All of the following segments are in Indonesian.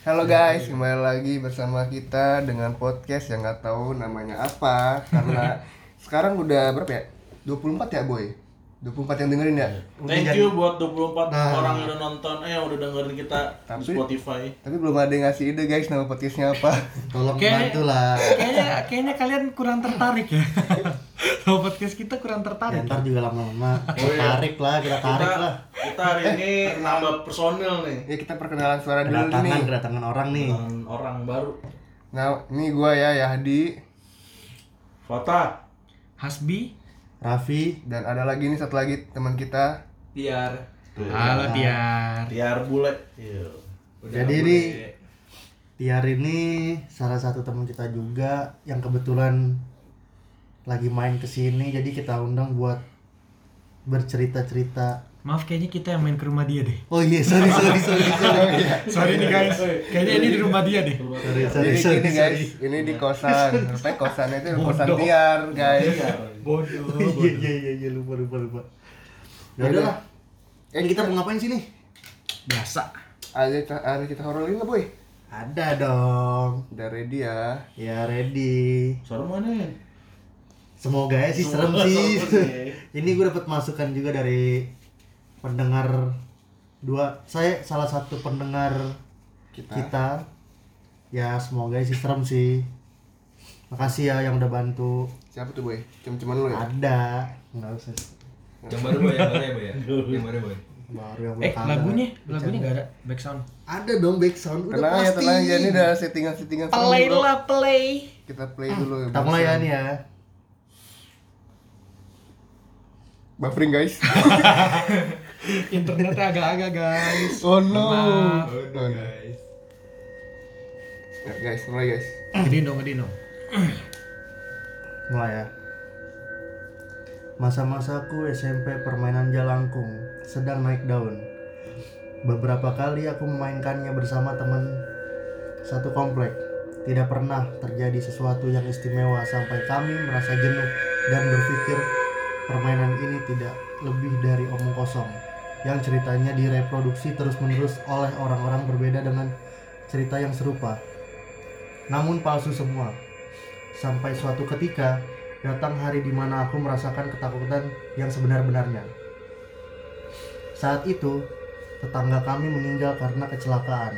Halo guys, kembali lagi bersama kita dengan podcast yang nggak tahu namanya apa karena sekarang udah berapa ya? 24 ya boy? 24 yang dengerin ya? Thank you buat 24 Nah. orang yang udah nonton, eh yang udah dengerin kita di Tapi- Spotify. Tapi belum ada yang ngasih ide guys nama podcastnya apa Tolong bantu lah. kayaknya kayaknya kalian kurang tertarik ya sama podcast kita kurang Ya, tertarik ntar juga lama-lama Oh, iya. tarik lah, kita tarik Kita, lah. kita hari ini nambah personil nih Ya kita perkenalan suara dulu Kedatangan, nih kedatangan orang nih. dengan orang baru. Nah ini gua ya Yahdi Fata, Hasbi Raffi, Dan ada lagi nih satu lagi teman kita Tiar. halo Tiar Tiar Bule. Iya. Jadi ini Tiar ini salah satu teman kita juga yang kebetulan lagi main ke sini jadi kita undang buat bercerita-cerita. maaf kayaknya kita yang main ke rumah dia deh Oh iya, sorry sorry sorry sorry. sorry nih guys kayaknya ini di rumah dia deh sorry sorry Jadi sorry. gini guys, ini di kosan Rupanya kosannya itu kosan Tiar guys bodoh Iya iya iya iya lupa lupa lupa. Ya udah lah. Eh kita mau ngapain sih nih? biasa Ada, ada kita horrorin lah boy Ada dong. Udah ready ya Ya ready. Suara mana? Semoga ya sih serem sih. Ini gue dapat masukan juga dari pendengar dua. Saya salah satu pendengar Kita, kita. Ya semoga sih serem sih. Makasih ya yang udah bantu. Siapa tuh boy? Cem-ceman lu ya? Ada. Enggak usah. Yang baru boy, yang baru ya boy ya. Yang baru boy. Baru yang eh belum lagunya kabar. lagunya nggak ada back sound Ada dong back sound. Udah Tenang ya, pasti. tenang ya, ini udah settingan-settingan serem, play lah play Kita play dulu ya Kita mulai ya nih ya. Buffering guys internetnya agak-agak guys Oh no Maaf. Oh, no. Ya, guys, mulai guys gedein dong gedein dong Mulai ya. Masa-masaku SMP permainan jalangkung sedang naik daun. Beberapa kali aku memainkannya bersama teman satu komplek. Tidak pernah terjadi sesuatu yang istimewa sampai kami merasa jenuh dan berpikir permainan ini tidak lebih dari omong kosong yang ceritanya direproduksi terus-menerus oleh orang-orang berbeda dengan cerita yang serupa. Namun palsu semua. Sampai suatu ketika datang hari di mana aku merasakan ketakutan yang sebenar-benarnya. Saat itu, tetangga kami meninggal karena kecelakaan.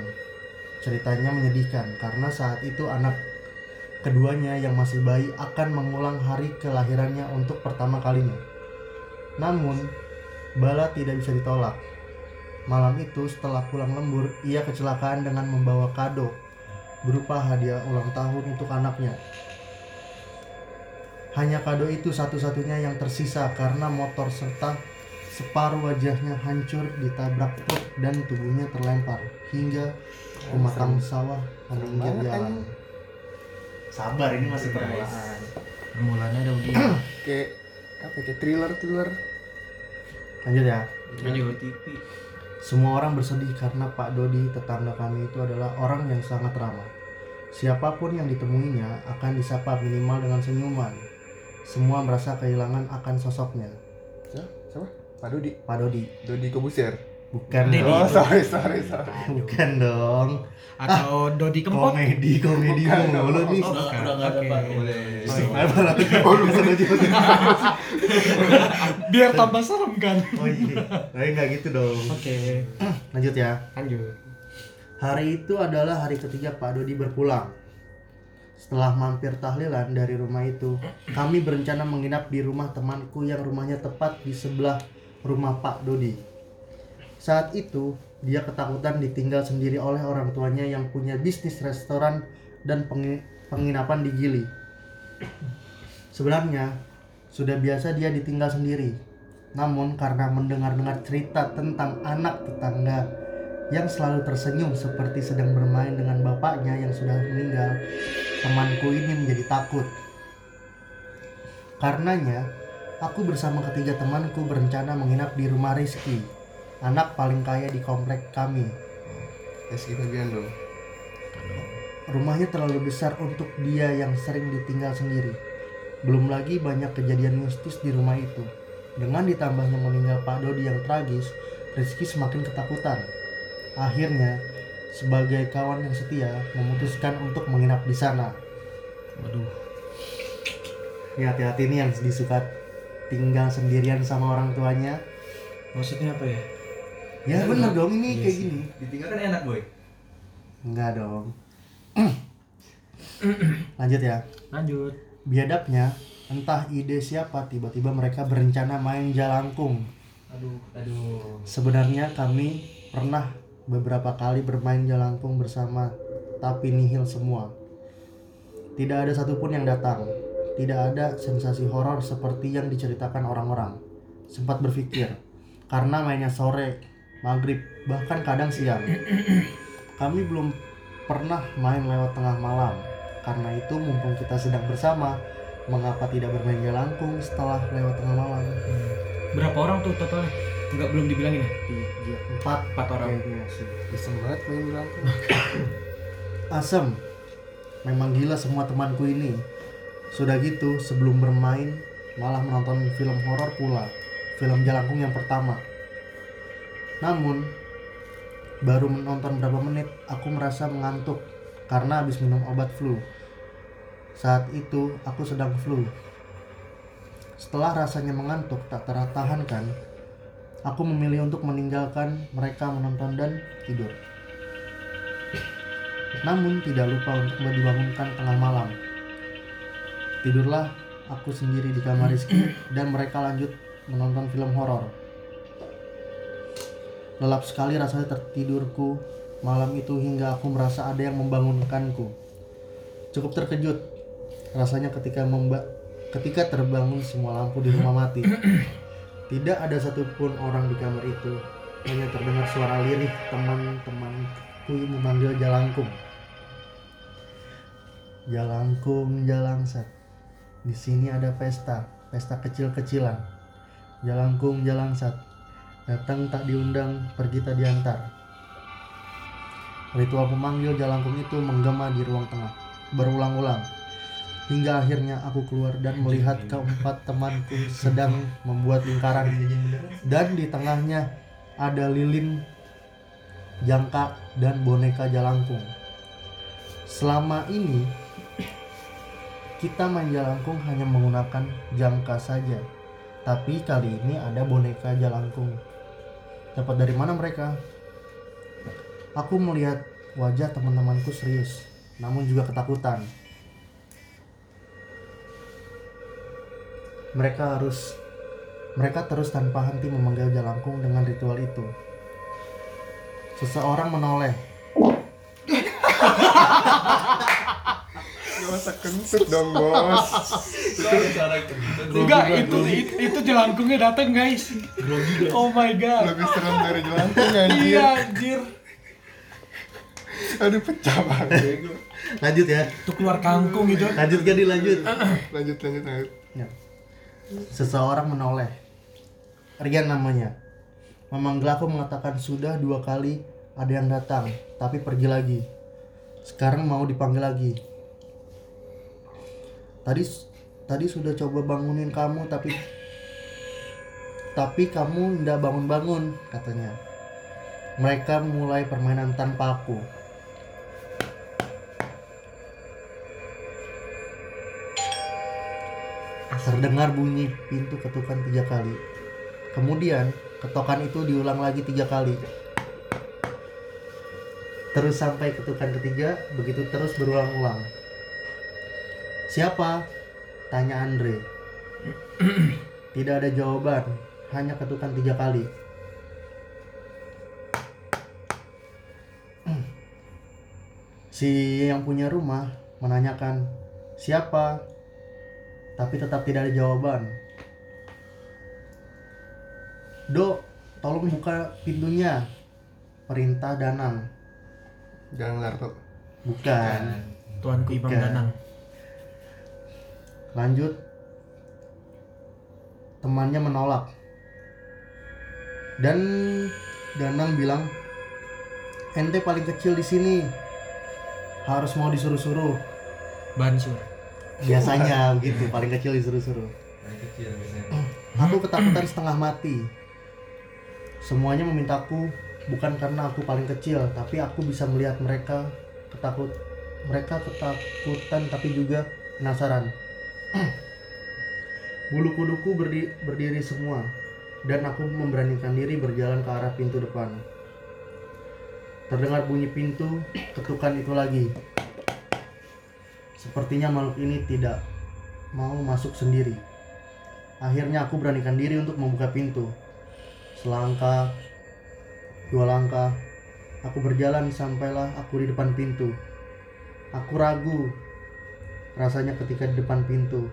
Ceritanya menyedihkan karena saat itu anak keduanya yang masih bayi akan mengulang hari kelahirannya untuk pertama kalinya. Namun, bala tidak bisa ditolak. Malam itu setelah pulang lembur, ia kecelakaan dengan membawa kado berupa hadiah ulang tahun untuk anaknya. Hanya kado itu satu-satunya yang tersisa karena motor serta separuh wajahnya hancur ditabrak truk dan tubuhnya terlempar hingga pematang sawah meninggal jalan. Sabar ini masih permulaan. permulaannya ada begini Kayak apa ya, kayak thriller-thriller Lanjut ya. lanjut TV. Semua orang bersedih karena Pak Dodi tetangga kami itu adalah orang yang sangat ramah. Siapa pun yang ditemuinya akan disapa minimal dengan senyuman. Semua merasa kehilangan akan sosoknya. Siapa? Siapa? Pak Dodi Pak Dodi, Dodi Kobuser bukan Dedi. Oh sorry, sorry, sorry Bukan dong. Atau Dodi Kempot Komedi, komedi mulu nih. Oh, udah, nggak ada Oke. Pak. Biar tambah serem kan Oh iya. Tapi nggak gitu dong. oke Lanjut ya. lanjut Hari itu adalah hari ketiga Pak Dodi berpulang. Setelah mampir tahlilan dari rumah itu, kami berencana menginap di rumah temanku yang rumahnya tepat di sebelah rumah Pak Dodi. Saat itu, dia ketakutan ditinggal sendiri oleh orang tuanya yang punya bisnis restoran dan pengi- penginapan di Gili. Sebenarnya, sudah biasa dia ditinggal sendiri. Namun karena mendengar-dengar cerita tentang anak tetangga yang selalu tersenyum seperti sedang bermain dengan bapaknya yang sudah meninggal, temanku ini menjadi takut. Karenanya, aku bersama ketiga temanku berencana menginap di rumah Rizky, anak paling kaya di komplek kami. Rizky Febian dong Rumahnya terlalu besar untuk dia yang sering ditinggal sendiri. Belum lagi banyak kejadian mistis di rumah itu. Dengan ditambahnya meninggal Pak Dodi yang tragis, Rizky semakin ketakutan. Akhirnya, sebagai kawan yang setia memutuskan untuk menginap di sana. Waduh. Ya hati-hati nih yang disuka tinggal sendirian sama orang tuanya. Maksudnya apa ya? Ya bener dong ini kayak gini. Ditinggal kan enak boy. Enggak dong. Lanjut ya. Lanjut. Biadabnya, entah ide siapa tiba-tiba mereka berencana main jalangkung. Aduh, aduh. Sebenarnya kami pernah beberapa kali bermain jalangkung bersama, tapi nihil semua. Tidak ada satupun yang datang. Tidak ada sensasi horor seperti yang diceritakan orang-orang. Sempat berpikir, karena mainnya sore, maghrib, bahkan kadang siang. Kami belum pernah main lewat tengah malam. Karena itu mumpung kita sedang bersama, mengapa tidak bermain jalangkung setelah lewat tengah malam? Berapa orang tuh totalnya? Enggak belum dibilangin ya? Tiga, empat, Empat orang. kayaknya sih. Iseng banget main lampu. Asem. Memang gila semua temanku ini. Sudah gitu, sebelum bermain malah menonton film horor pula. Film Jalangkung yang pertama. Namun, baru menonton berapa menit, aku merasa mengantuk karena habis minum obat flu. Saat itu, aku sedang flu. Setelah rasanya mengantuk tak tertahankan, aku memilih untuk meninggalkan mereka menonton dan tidur. Namun tidak lupa untuk dibangunkan tengah malam. Tidurlah aku sendiri di kamar Rizky dan mereka lanjut menonton film horor. Lelap sekali rasanya tertidurku malam itu hingga aku merasa ada yang membangunkanku. Cukup terkejut rasanya ketika memba ketika terbangun semua lampu di rumah mati. Tidak ada satupun orang di kamar itu. Hanya terdengar suara lirih teman-temanku memanggil Jalangkung. Jalangkung, Jalangsat. Di sini ada pesta, pesta kecil-kecilan. Jalangkung, Jalangsat. Datang tak diundang, pergi tak diantar. Ritual pemanggil Jalangkung itu menggema di ruang tengah, berulang-ulang. Hingga akhirnya aku keluar dan melihat keempat temanku sedang membuat lingkaran. Dan di tengahnya ada lilin, jangka, dan boneka Jalangkung. Selama ini kita main jalangkung hanya menggunakan jangka saja. Tapi kali ini ada boneka jalangkung. Dapat dari mana mereka? Aku melihat wajah teman-temanku serius, namun juga ketakutan. Mereka harus mereka terus tanpa henti memanggil jalangkung dengan ritual itu. Seseorang menoleh Gak usah kentut dong bos. Cara. Enggak, itu, itu itu jelangkungnya datang, guys. Oh my god. Lebih serem dari jelangkung anjir. Iya, anjir. Aduh pecah banget. Lanjut ya. Tuh keluar kangkung gitu. Lanjut jadi lanjut. Lanjut lanjut lanjut. Ya. Seseorang menoleh. Rian namanya. Memanggil aku mengatakan sudah dua kali ada yang datang, tapi pergi lagi. Sekarang mau dipanggil lagi. Tadi tadi sudah coba bangunin kamu tapi tapi kamu ndak bangun-bangun katanya. Mereka mulai permainan tanpa aku. Terdengar bunyi pintu ketukan tiga kali. Kemudian ketokan itu diulang lagi tiga kali. Terus sampai ketukan ketiga, begitu terus berulang-ulang. Siapa? Tanya Andre. Tidak ada jawaban, hanya ketukan tiga kali. Si yang punya rumah menanyakan, siapa? Tapi tetap tidak ada jawaban. Dok, tolong buka pintunya. Perintah Danang. Jangan Larto. Bukan. Tuanku Tiga. Danang. Lanjut. Temannya menolak. Dan Danang bilang, "Ente paling kecil di sini. Harus mau disuruh-suruh." Bansur. Biasanya begitu, paling kecil disuruh-suruh. Paling kecil biasanya. Aku ketakutan setengah mati. Semuanya memintaku bukan karena aku paling kecil tapi aku bisa melihat mereka ketakut mereka ketakutan tapi juga penasaran bulu kuduku berdi- berdiri semua dan aku memberanikan diri berjalan ke arah pintu depan. Terdengar bunyi pintu ketukan itu lagi. Sepertinya makhluk ini tidak mau masuk sendiri. Akhirnya aku beranikan diri untuk membuka pintu. Selangkah dua langkah aku berjalan sampailah aku di depan pintu. Aku ragu rasanya ketika di depan pintu.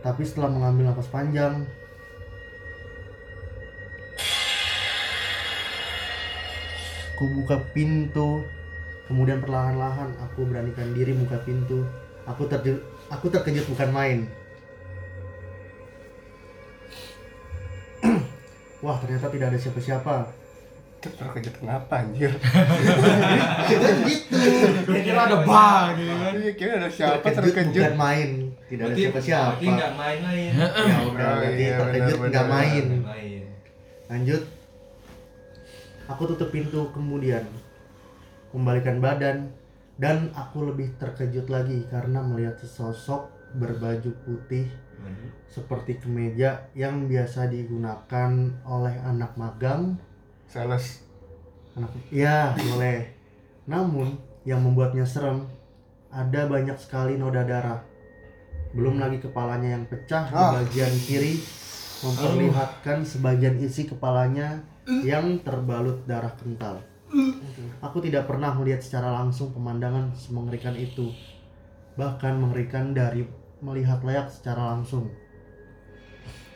Tapi setelah mengambil napas panjang aku buka pintu. Kemudian perlahan-lahan aku beranikan diri buka pintu. Aku terkejut aku terkejut bukan main. Wah ternyata tidak ada siapa-siapa Terkejut kenapa anjir? gitu. Kira-kira ada bug gitu kan. Iya, kira ada siapa terkejut bukan main tidak ada Berarti siapa-siapa. berarti nggak main-main. ya udah Oh, berarti iya, terkejut benar, nggak main. Main. lanjut. Aku tutup pintu kemudian membalikan badan dan aku lebih terkejut lagi karena melihat sesosok berbaju putih seperti kemeja yang biasa digunakan oleh anak magang Sales. anak ya boleh. Namun yang membuatnya serem ada banyak sekali noda darah. Belum lagi kepalanya yang pecah di Ah. bagian kiri memperlihatkan sebagian isi kepalanya yang terbalut darah kental. Aku tidak pernah melihat secara langsung pemandangan semengerikan itu. Bahkan mengerikan dari melihat layak secara langsung.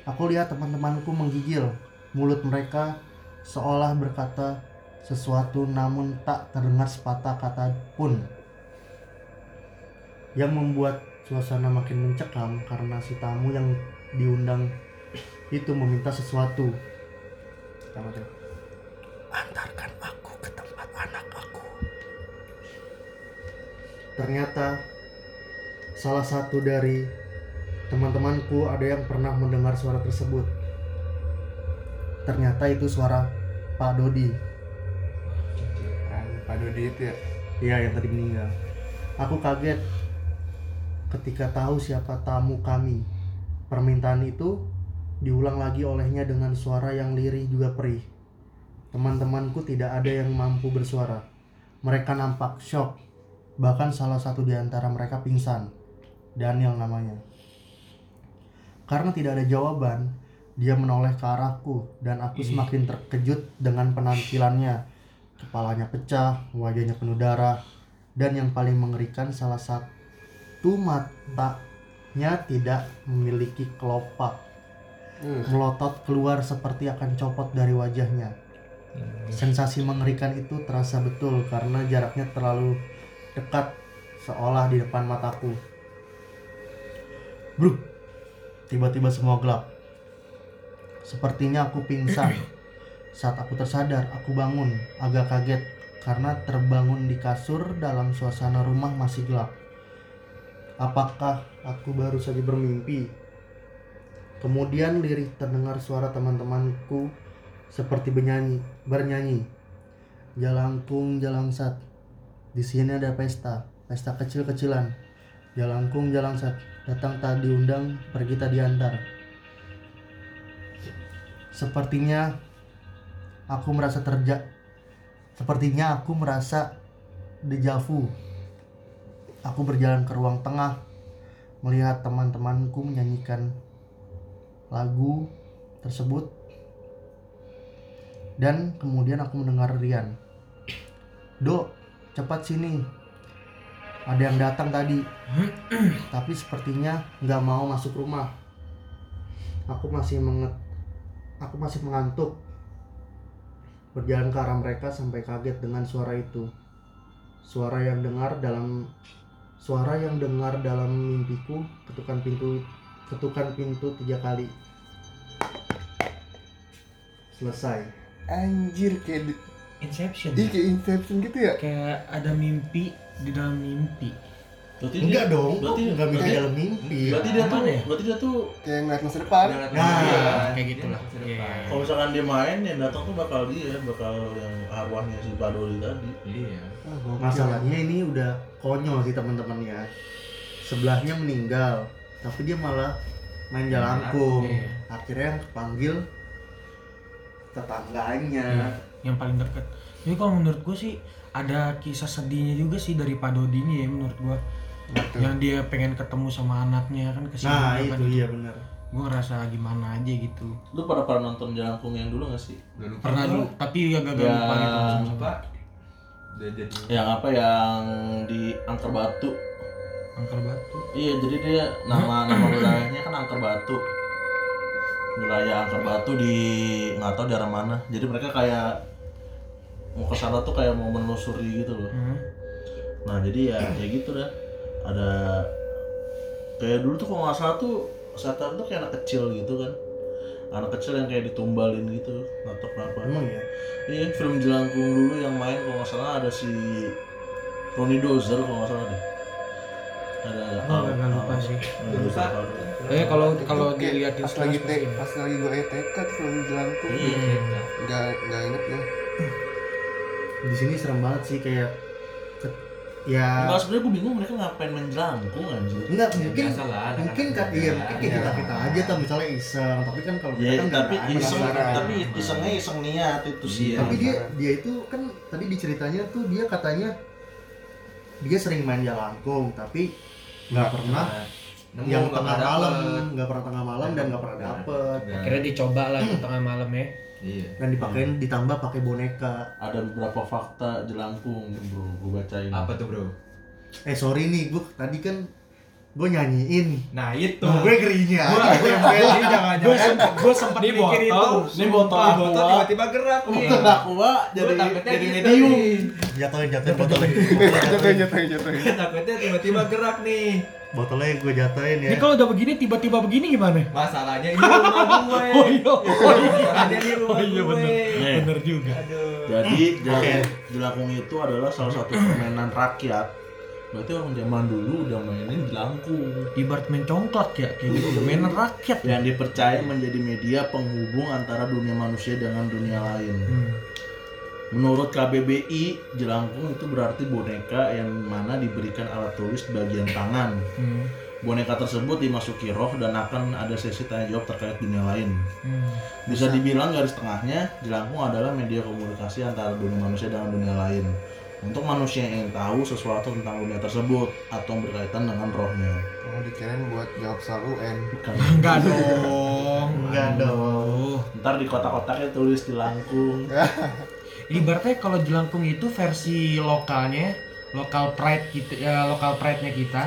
Aku lihat teman-temanku menggigil mulut mereka seolah berkata sesuatu namun tak terdengar sepatah kata pun. Yang membuat suasana makin mencekam karena si tamu yang diundang itu meminta sesuatu. Antarkan aku ke tempat anak aku. Ternyata salah satu dari teman-temanku ada yang pernah mendengar suara tersebut ternyata itu suara Pak Dodi Ah, Pak Dodi itu ya. Iya yang tadi meninggal. Aku kaget ketika tahu siapa tamu kami. Permintaan itu diulang lagi olehnya dengan suara yang lirih juga perih. Teman-temanku tidak ada yang mampu bersuara. Mereka nampak shock. Bahkan salah satu di antara mereka pingsan. Daniel namanya. Karena tidak ada jawaban, dia menoleh ke arahku dan aku semakin terkejut dengan penampilannya kepalanya pecah, wajahnya penuh darah, dan yang paling mengerikan salah satu matanya tidak memiliki kelopak, Hmm. melotot keluar seperti akan copot dari wajahnya. Sensasi mengerikan itu terasa betul karena jaraknya terlalu dekat, seolah di depan mataku. Bruk, tiba-tiba semua gelap. Sepertinya aku pingsan. Saat aku tersadar, aku bangun, agak kaget karena terbangun di kasur dalam suasana rumah masih gelap. Apakah aku baru saja bermimpi? Kemudian lirih terdengar suara teman-temanku seperti bernyanyi, bernyanyi. Jalangkung jalangsat. Di sini ada pesta, pesta kecil-kecilan. Jalangkung jalangsat. Datang tak diundang, pergi tak diantar. Sepertinya aku merasa terja sepertinya aku merasa dejavu aku berjalan ke ruang tengah melihat teman-temanku menyanyikan lagu tersebut. Dan kemudian aku mendengar Rian. Dok, cepat sini. Ada yang datang tadi. Tapi sepertinya nggak mau masuk rumah. Aku masih menget aku masih mengantuk berjalan ke arah mereka sampai kaget dengan suara itu suara yang dengar dalam suara yang dengar dalam mimpiku ketukan pintu ketukan pintu tiga kali selesai Anjir kayak di, Inception. Ih, kayak Inception gitu ya. Kayak ada mimpi di dalam mimpi. Berarti enggak dia, dong Berarti enggak mimpi berarti, dalam mimpi berarti dia tuh ya? berarti dia tuh kayak ngeliat masa depan Nah, kayak gitulah. Masa Iya. depan. kalau misalkan dia main yang datang tuh bakal dia, bakal yang arwahnya si Padoli tadi. Iya. Ah, gokil. masalahnya ini udah konyol sih teman-temannya sebelahnya meninggal tapi dia malah main jalangkung Iya. akhirnya yang kepanggil tetangganya Iya, yang paling dekat. Jadi kalau menurut gue sih ada kisah sedihnya juga sih dari Pak Dodi ini ya menurut gue. Betul. Yang dia pengen ketemu sama anaknya kan ke sini nah kan. itu iya benar Gue ngerasa gimana aja gitu. Lu pada pada nonton Jalangkung yang dulu gak sih? Lupa Pernah dulu, tapi Ya, lupa gitu. sama-sama. Lupa. Udah jadi. Yang apa yang di Angker Batu? Angker batu. Iya, jadi dia nama nama wilayahnya kan Angker Batu. Wilayah Angker Batu di nggak tahu daerah mana. Jadi mereka kayak mau ke sana tuh kayak mau menelusuri gitu loh. Hmm. Nah jadi ya ya gitu dah. Ada kayak dulu tuh kalau nggak salah tuh setan tuh kayak anak kecil gitu kan. Anak kecil yang kayak ditumbalin gitu, nggak tahu kenapa. emang ya Iya film Jelangkung dulu yang main kalau nggak salah ada si Ronnie Dozer kalau nggak salah deh. Ada Oh, agak lupa sih. Kalau- Eh kalau kalau Kayak dilihatin pas lagi te, pas lagi gue tuh film jelangkung Iya. nggak nggak inget gue di sini serem banget sih kayak ya Enggak sebenarnya gue bingung mereka ngapain main jelangkung anjir. enggak Ya, mungkin biasa lah, mungkin kan iya mungkin kayak Iya. kita kita aja tuh misalnya iseng tapi kan kalau kita Ya, kan nggak tapi berani. iseng, tapi isengnya iseng niat itu sih. Iya. tapi dia dia itu kan tadi diceritanya tuh dia katanya dia sering main jalangkung tapi nggak pernah Nemu, yang tengah pernah malam nggak pernah tengah malam dan nggak pernah dapet. Akhirnya dicoba lah ke tengah malam ya. Iya. dan dipakein ditambah pakai boneka Ada beberapa fakta jelangkung bro, gue bacain. Apa tuh bro? eh sorry nih gue tadi kan gue nyanyiin Nah itu. gue gerinya Gua Gua- jangan Gue sempet gue sempet Ini mikir itu. botol, Ini botol aqua. botol tiba-tiba gerak nih. Bukan aqua jadi Gua jadi gitu medium. Jatuhin jatuhin botolnya jatuhin jatuhin jatuhin Takutnya tiba-tiba gerak nih. botolnya gue jatuhin ya Ini kalau udah begini tiba-tiba begini gimana? Masalahnya ini rumah gue. Oh iya. Masalahnya ini rumah Oh iya gue. bener. Nih. Bener juga. Aduh. Jadi jelangkung, jelangkung itu adalah salah satu permainan rakyat. Berarti orang zaman dulu udah mainin jelangkung Ibarat main congklak ya kayak gitu. Mainan rakyat ya. yang dipercaya menjadi media penghubung antara dunia manusia dengan dunia lain. Hmm. Menurut KBBI, jelangkung itu berarti boneka yang mana diberikan alat tulis di bagian tangan. Hmm. Boneka tersebut dimasuki roh dan akan ada sesi tanya jawab terkait dunia lain. Hmm. Bisa dibilang garis tengahnya, jelangkung adalah media komunikasi antara dunia manusia dengan dunia lain. Untuk manusia yang ingin tahu sesuatu tentang dunia tersebut atau berkaitan dengan rohnya. oh dikirain buat jawab soal UN Bukan. Enggak dong. Enggak dong. Ntar di kotak-kotaknya tulis jelangkung. Ibaratnya kalau jelangkung itu versi lokalnya, lokal pride kita, ya lokal pride-nya kita.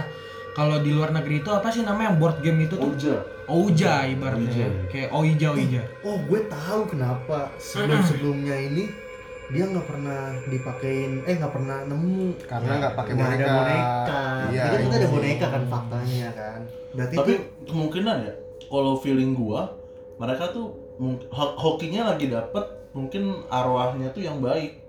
Kalau di luar negeri itu apa sih namanya yang board game itu tuh? Uja. Ouija ibaratnya. Ouija. Kayak Ouija Ouija. oh gue tahu kenapa sebelum sebelumnya ini dia nggak pernah dipakein eh nggak pernah nemu karena nggak pakai boneka ada boneka iya Jadi kan kita ada itu. boneka kan faktanya kan berarti Tapi itu kemungkinan ya, kalau feeling gua, mereka tuh hokinya lagi dapet mungkin arwahnya tuh yang baik.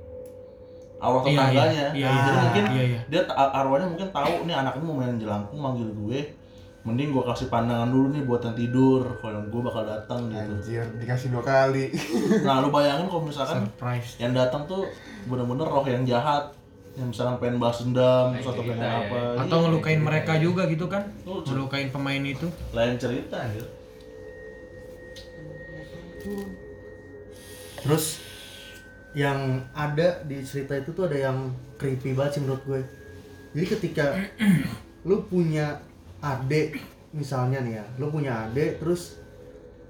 Arwah Iya, iya. tetangganya. Iya, Jadi iya. mungkin Iya iya. dia arwahnya mungkin tahu nih anaknya mau main jelangkung manggil gue. Mending gua kasih pandangan dulu nih buat yang tidur, kalau gue bakal datang gitu. anjir dikasih dua kali Nah, lu bayangin kalau misalkan Surprise. yang datang tuh bener-bener roh yang jahat yang misalkan pengen balas dendam Kayak atau pengen kita ya. apa Atau Iya, ngelukain mereka juga gitu kan? Lu- Ngelukain pemain itu. lain cerita anjir terus yang ada di cerita itu tuh ada yang creepy banget sih menurut gue. Jadi ketika lu punya adik misalnya nih ya lu punya adik terus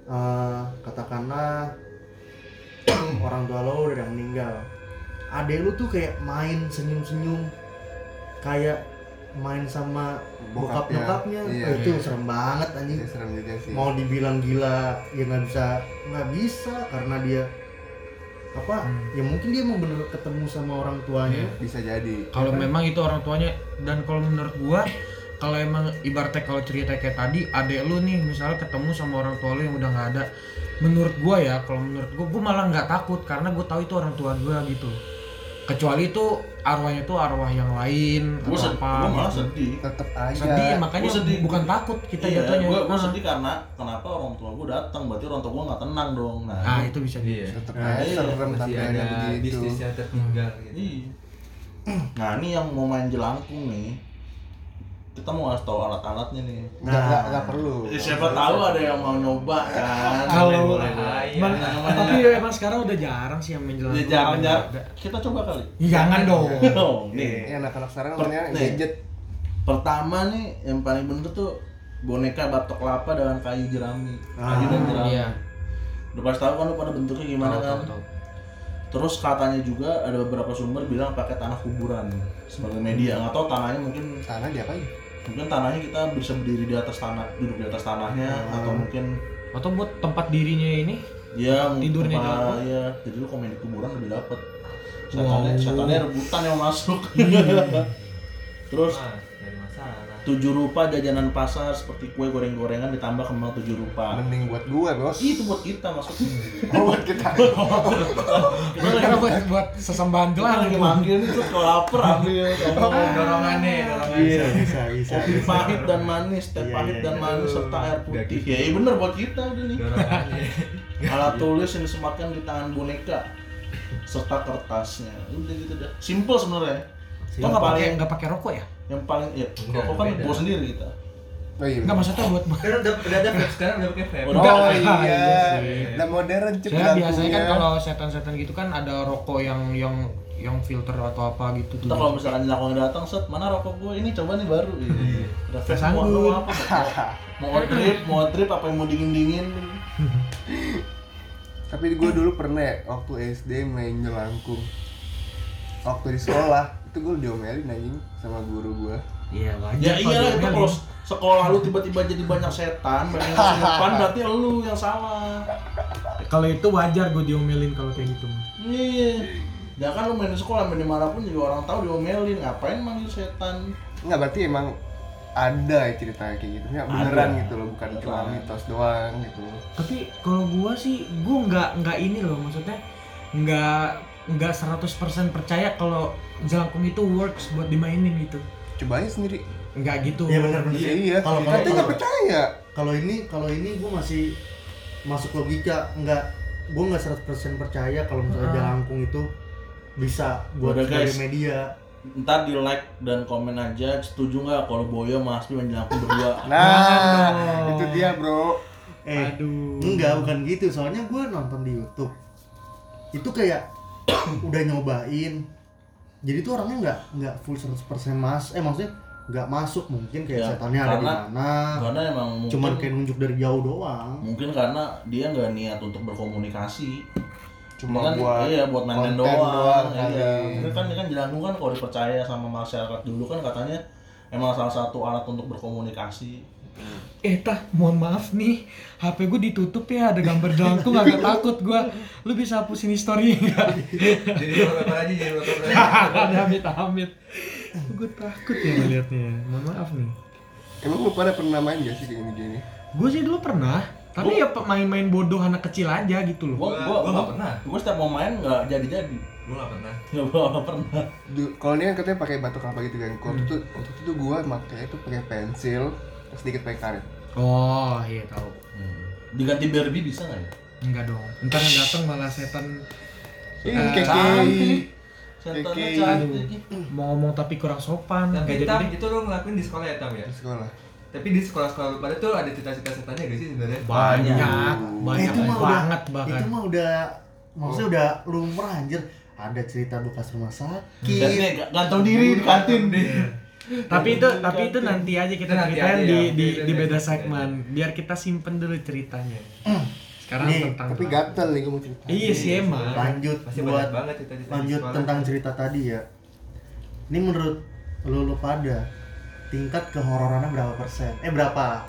eh, katakanlah orang tua lo udah meninggal. Adik lu tuh kayak main senyum-senyum kayak main sama bokap nyokapnya. Iya. Oh, itu serem banget anjing. Iya, serem juga sih. Mau dibilang gila ya nggak bisa nggak bisa karena dia apa Hmm. ya mungkin dia mau bener ketemu sama orang tuanya bisa jadi Kalau Iya kan? memang itu orang tuanya dan kalau menurut gua kalau emang ibaratnya kalau cerita kayak tadi adek lu nih misalnya ketemu sama orang tua lu yang udah nggak ada menurut gua ya kalau menurut gua gua malah nggak takut karena gua tahu itu orang tua gua gitu kecuali itu arwahnya tuh arwah yang lain gue atau apa gue malah gitu. sedih tetep aja sedih makanya Gua sedih. bukan takut kita iya, jatuhnya gue gue Ah. sedih karena kenapa orang tua gue datang berarti orang tua gue nggak tenang dong nah, nah itu bisa Iya. tetep Nah, aja iya, serem sampai ada begitu bisnis yang tertinggal gitu. Iya. Nah ini yang mau main jelangkung nih kita mau ngasih tahu alat-alatnya nih. nggak nggak nggak perlu Ya, siapa tahu ada yang mau nyoba kan. Kalau- Boleh. Iya. Tapi emang sekarang udah jarang sih yang menjelang Ya, jarang-jarang. Kita coba kali. jangan dong Oh, nih. anak-anak sekarang Per- namanya nih. gadget Pertama nih yang paling bener tuh boneka batok kelapa dengan kayu jerami. Ah, kayu dan jerami. iya Udah pasti tahu kan lu pada bentuknya gimana Tahu, kan? tahu, tahu. Terus katanya juga ada beberapa sumber bilang pakai tanah kuburan sebagai media. Nggak tahu tanahnya mungkin tanah diapain mungkin tanahnya kita bisa berdiri di atas tanah duduk di atas tanahnya atau mungkin atau buat tempat dirinya ini ya Tidurnya apa, juga. ya jadi lu komen di kuburan lebih dapet. Setannya setannya rebutan yang masuk. Terus Wah, dari masalah. Tujuh rupa jajanan pasar seperti kue goreng-gorengan ditambah kembang tujuh rupa. Mending buat gua bos. Itu buat kita maksudnya. Oh buat kita. Karena buat buat sesembahan kita lagi? Manggil nih terus kalau lapar ambil. Dorongannya, dorongannya. bisa bisa bisa. Kopi pahit dan manis teh Iya, pahit iya, dan iya. manis serta air putih. ya iya bener buat kita udah nih alat tulis yang disematkan di tangan boneka serta kertasnya. Udah gitu dah. Simple sebenarnya lo nggak pakai nggak pakai rokok ya yang paling ya Enggak, rokok kan bawa sendiri kita oh iya nggak maksudnya buat Kan udah udah ada vape sekarang udah pakai vape. Udah. oh Enggak. iya Iya udah modern cek saya biasanya kan lampunya. kalau setan-setan gitu kan ada rokok yang yang yang filter atau apa gitu tuh kalau misalkan jelangkung datang set mana rokok gue ini coba nih baru iya. udah fresh mau Sanggup. mau apa mau mau trip mau trip apa yang mau dingin dingin tapi gue dulu pernah ya, waktu SD main jelangkung waktu di sekolah itu gue diomelin anjing sama guru gue iya wajar ya kalau iya itu kalau sekolah lu tiba-tiba jadi banyak setan banyak depan berarti lu yang salah. Kalau itu wajar gue diomelin kalau kayak gitu iya. Ya kan lu main di sekolah main di mana pun juga orang tahu diomelin. Ngapain manggil setan? Nggak berarti emang ada ya ceritanya kayak gitu. Nggak beneran gitu loh bukan cuma mitos doang gitu tapi kalau gua sih gua nggak nggak ini loh maksudnya nggak nggak 100% percaya kalau jelangkung itu works buat dimainin gitu. Coba aja sendiri. Nggak gitu. Iya benar benar. Iya iya. Kalau kan kalau nggak percaya. kalau ini kalau ini gue masih masuk logika. Nggak gue nggak 100% percaya kalau misalnya Ah. jalangkung itu bisa buat sebagai guys. media. Ntar di like dan komen aja setuju nggak kalau Boyo main jelangkung berdua? Nah Oh. itu dia bro. Eh aduh. enggak bukan gitu. Soalnya gue nonton di YouTube. Itu kayak udah nyobain. Jadi tuh orangnya nggak nggak full 100% mas eh maksudnya nggak masuk. Mungkin kayak Ya, setannya ada di karena- mana. karena emang mungkin cuman kayak nunjuk dari jauh doang. Mungkin karena dia nggak niat untuk berkomunikasi. Cuma kan, buat iya buat main-main konten doang, doang iya. kali. Ini kan ini kan jelangkung kan kalau dipercaya sama masyarakat dulu kan katanya emang salah satu alat untuk berkomunikasi eh tah mohon maaf nih. HP gue ditutup ya ada gambar jelangkung agak takut gua. Lu bisa hapusin story nggak? Jadi wallpaper aja jadi aja. ada amit amit. Gue takut ya ngeliatnya mohon maaf nih. Emang lu pada pernah main gak sih kayak gini gini gue sih dulu pernah tapi ya main-main bodoh anak kecil aja gitu loh. Gua gua nggak pernah. gua setiap mau main nggak jadi jadi Gue gak pernah. nggak nggak pernah. Kalau ini kan katanya pakai batu kelapa gitu kan. Kalau itu waktu itu gua makanya itu pakai pensil sedikit pakai karet. Oh iya tahu. Diganti Barbie bisa nggak ya? Enggak dong. Ntar yang datang malah setan Ih, Eh, keke. cantik. Mau ngomong tapi kurang sopan. Tapi jadi Tam, deh. itu lo ngelakuin di sekolah ya Tam ya? di sekolah. Tapi di sekolah-sekolah lu pada tuh ada cita-cita setannya gak sih sebenarnya? banyak. Aduh. banyak itu mah udah banget bahkan. itu mah udah maksudnya udah lumrah anjir. Ada cerita bekas rumah dan sakit nih gantung diri di kantin tapi itu tapi itu nanti aja kita nanti ceritain aja di ya, di, beda di beda segmen. biar kita simpen dulu ceritanya. Sekarang Nih, tentang tapi gatel nih gua mau cerita. Iya sih emang. lanjut Masih buat banyak banget cita-cita di lanjut sekolah. tentang cerita tadi ya. Ini menurut lu, lu pada tingkat kehororannya berapa persen? Eh berapa?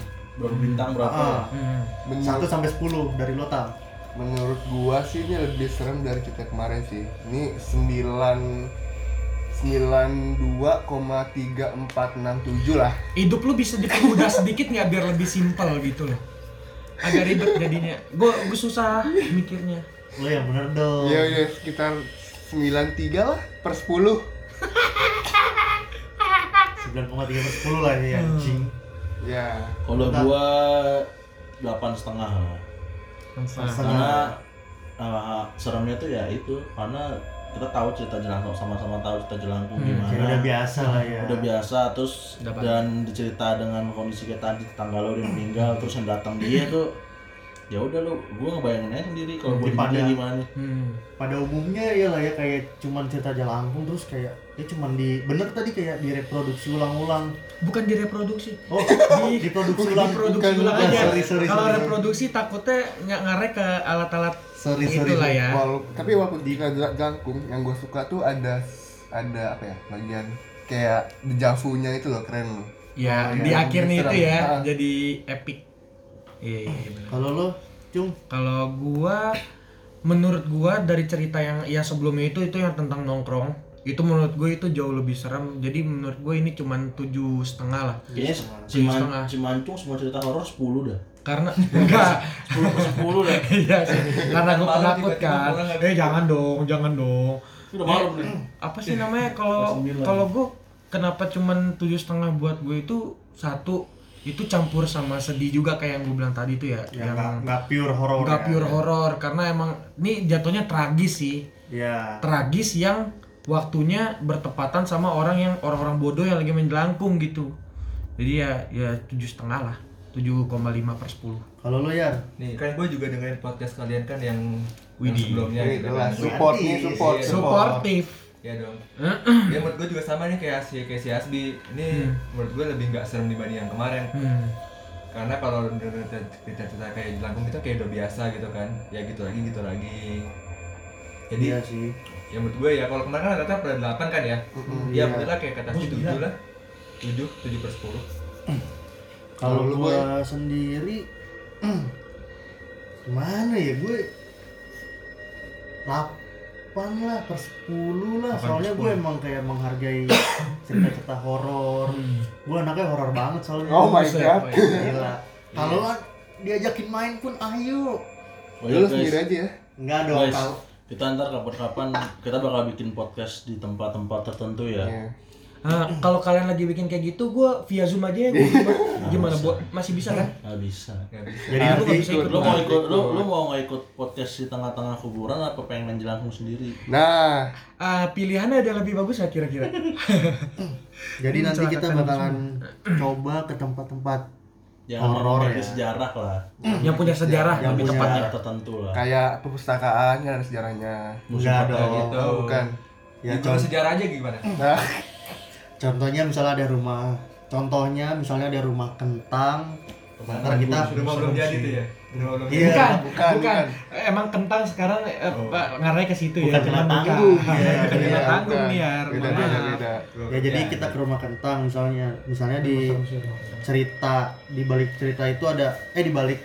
Bintang berapa? Ah, Hmm. satu sampai 10 dari lo tam. Menurut gua sih ini lebih serem dari kita kemarin sih. Ini 9 92,3467 lah. Hidup lu bisa dipermudah sedikit nggak biar lebih simpel gitu loh? Agak ribet jadinya. Gue gue susah mikirnya. Lo yang bener dong. Iya iya sekitar 93 lah per 10 9,3 per 10 lah ya anjing. Ya Kalau gua delapan setengah lah. Karena uh, seremnya tuh ya itu karena kita tahu cerita jelangkung sama-sama tahu cerita jelangkung Hmm, gimana. udah biasa lah ya Udah biasa terus Udah pasti. dan dicerita dengan kondisi kita tadi tetangga lo udah meninggal terus yang datang dia tuh ya udah lo gua ngebayangin aja sendiri kalau gua Daripada- di gimana. Hmm. pada umumnya ya lah ya kayak cuman cerita jalangkung terus kayak ya cuman di bener tadi kayak direproduksi ulang-ulang Bukan direproduksi. oh Di- diproduksi ulang Diproduksi ulang bukan. aja. Sorry, sorry, Kalau reproduksi takutnya nggak ngarek ke alat-alat sorry sorry itulah ya. Walau- tapi walaupun di Jalangkung yang gue suka tuh ada ada apa ya bagian kayak dejavunya itu loh keren loh Ya, Oh, iya. di akhirnya itu ya Ah. jadi epic. Iya, iya, iya, benar. kalau lo cung Kalau gua menurut gua dari cerita yang ya sebelumnya itu itu yang tentang nongkrong itu menurut gue itu jauh lebih serem jadi menurut gue ini cuman tujuh setengah lah Kayaknya Ciman, setengah. Cimancung semua cerita horor 10 dah. Karena enggak. 10 per 10 dah. iya sih. Karena gue penakut kan. eh jangan dong jangan dong. Udah malam nih. apa sih namanya? Kalau kalau gue kenapa cuman tujuh setengah buat gue itu satu itu campur sama sedih juga kayak yang gue bilang tadi itu ya, ya yang nggak pure horror nggak ya. pure horor karena emang ini jatuhnya tragis sih. Ya tragis yang waktunya bertepatan sama orang yang orang-orang bodoh yang lagi main jelangkung gitu. Jadi ya ya tujuh setengah lah 7,5 per 10 kalau lo ya Nih kan gue juga dengerin podcast kalian kan yang, yang Widih. sebelumnya Ini gitu jelas kan. support nih Iya, support iya. suportif Ya dong. ya menurut gue juga sama nih kayak si kayak si Asbi. Ini menurut gue lebih nggak serem dibanding yang kemarin. hmm. Karena kalau denger cerita-cerita kayak jelangkung itu kayak udah biasa gitu kan. Ya gitu lagi gitu lagi. Jadi iya sih ya menurut gue ya kalau kemarin kan rata pada 8 kan ya. Mm-mm, Iya iya. bener lah kayak kata si 7 lah. 7, 7 per 10. Kalau gua sendiri gimana ya gue 8 lah per 10 lah. 8 per soalnya gue 10. emang kayak menghargai cerita-cerita horor. Gue anaknya horor banget soalnya. Oh my god. Gila. Kalau kan diajakin main pun ayo. Oh Ya, lu sendiri aja ya? Enggak dong Guys, kalau kita ntar kapan-kapan kita bakal bikin podcast di tempat-tempat tertentu ya. Iya. Nah, kalau kalian lagi bikin kayak gitu gue via zoom aja ya gimana, gimana buat masih bisa kan? Nggak bisa. Jadi Ah, lu nggak bisa ikut Lu mau Nah, ikut lu, lu mau nggak ikut podcast di tengah-tengah kuburan apa pengen main jelangkung sendiri? nah. Ah, pilihannya ada lebih bagus nggak kira-kira? Jadi nanti kita bakalan coba ke tempat-tempat Yang Horor ya. sejarah lah. yang punya sejarah Yang lebih punya- tepatnya. Tempat tertentu lah. kayak perpustakaan kan ada sejarahnya. Enggak Musim dong. gitu. bukan. Ya Itu contoh sejarah aja gimana? nah contohnya misalnya ada rumah contohnya misalnya ada rumah kentang Ntar kita Rumah belum jadi tuh ya. Rumah belum Iya. bukan, bukan, bukan. Eh, emang kentang sekarang eh, Oh. Ngarahnya ke situ Bukan ya kena bukan. tanggung. Bukan Iya, kena iya, tanggung bukan. nih ya beda beda beda ya jadi kita ke rumah kentang misalnya misalnya di cerita di balik cerita itu ada eh di balik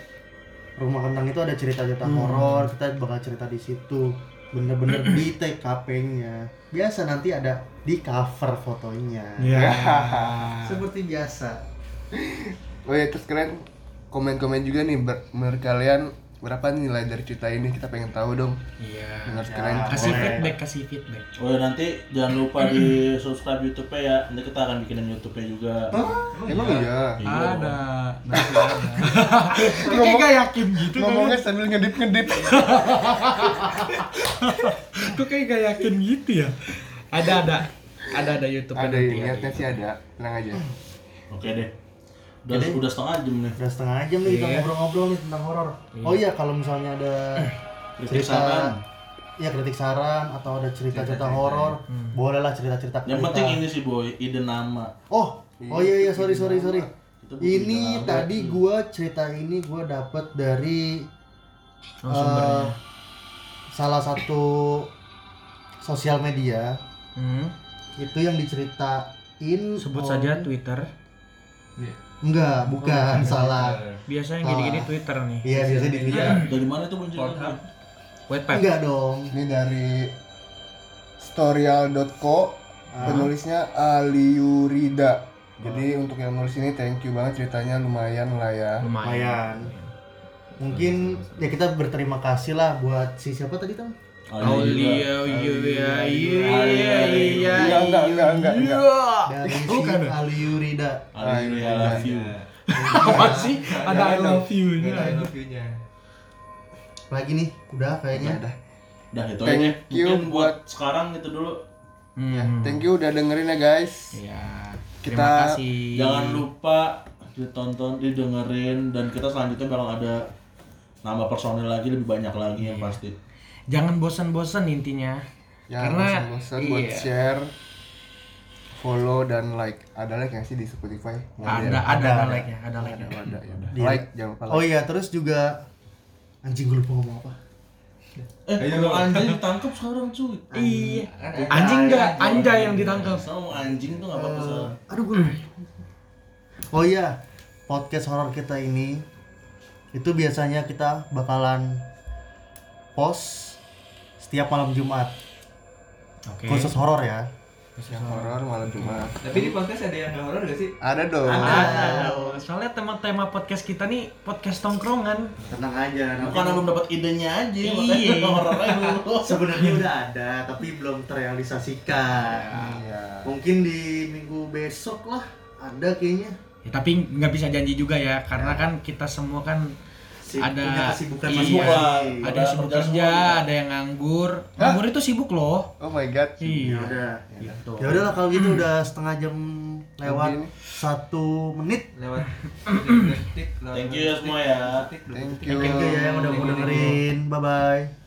rumah kentang itu ada cerita-cerita Hmm. horor kita bakal cerita di situ bener-bener di TKP-nya biasa nanti ada di cover fotonya. Iya. seperti biasa. Oh ya terus kalian komen-komen juga nih ber- menurut kalian berapa nilai dari cerita ini kita pengen tahu dong Iya. menurut Ya. kalian Kasih Boleh. feedback, kasih feedback. Oh ya nanti jangan lupa di subscribe YouTube-nya ya. Nanti kita akan bikinin YouTube-nya juga. emang iya Iya. Ada. Nanti ada. Kayak gak yakin gitu kan. ngomongnya sambil ngedip ngedip Kok kayak gak yakin gitu ya? Ada ada. Ada ada YouTube ada niatnya sih ada tenang aja Oke deh. Udah, udah setengah jam nih. udah setengah jam nih kita Iya. ngobrol-ngobrol nih tentang horor oh iya kalau misalnya ada Kritik cerita saran. ya kritik saran atau ada cerita-cerita horor bolehlah cerita-cerita Yang kita. penting ini sih boy, ide nama. Oh, oh iya iya sorry sorry sorry. Bukan Ini tadi gua cerita ini gua dapat dari Oh, sumbernya. eh, salah satu sosial media Hmm. itu yang diceritain Sebut oleh- saja Twitter. Enggak, bukan salah. Biasa yang Salah. gini-gini Twitter nih. Iya biasa di Twitter. Dari mana itu muncul? Wattpad. Enggak dong. ini dari storyal.co Ah. penulisnya Aliurida jadi untuk yang nulis ini thank you banget ceritanya lumayan lah ya Lumayan. Mungkin ya kita berterima kasih lah buat si siapa tadi Tam? Aulia, iya, iya, iya, iya, Enggak, enggak, enggak, enggak, enggak. Dari si Bukan. Ali Yurida. I really love you. Apa sih? Ada I love you ada I nya. love you-nya. Lagi nih, udah kayaknya. Udah. Udah itu Thank aja. you Mungkin buat sekarang gitu dulu. Hmm. Thank you udah dengerin ya guys. Iya. Kita- Terima kasih. Jangan lupa ditonton, didengerin dan kita selanjutnya bakal ada nama personil lagi lebih banyak lagi yang pasti. Jangan bosan-bosan intinya. Jangan Karena bosan-bosan buat iya. share, follow dan like. Ada like nggak sih di Spotify? Ada ya? ada Ada, ada like-nya, ada like-nya. Ada, ada, ya. Di- Like, jangan lupa Oh like. iya, terus juga anjing gue lupa ngomong apa. Eh, kalau anjing ditangkap sekarang cuy. Iya. Anjing enggak, anjay yang ditangkap. Sama anjing tuh nggak apa-apa salah. Aduh gue. Oh iya, podcast horor kita ini itu biasanya kita bakalan post setiap malam Jumat. Oke. Khusus horor ya. Yang horor malam Jumat. Tapi di podcast ada yang nggak horor gak sih? Ada dong. Ada. Soalnya tema-tema podcast kita nih podcast tongkrongan. Tenang aja. nanti- Bukan belum dapat idenya aja, Iya. Sebenarnya udah ada, tapi belum terrealisasikan. Iya. Mungkin di minggu besok lah ada kayaknya. Ya, tapi nggak bisa janji juga ya, karena kan kita semua kan ada kesibukan iya, masing-masing. ada yang sibuk Kerja ada yang nganggur. Nganggur itu sibuk loh. Oh my god. Ya Iya. udah. Gitu. Ya udahlah kalau gitu udah setengah jam lewat satu menit. Lewat Thank you ya semua ya. Thank you. Thank you ya yang udah mau dengerin. Bye bye.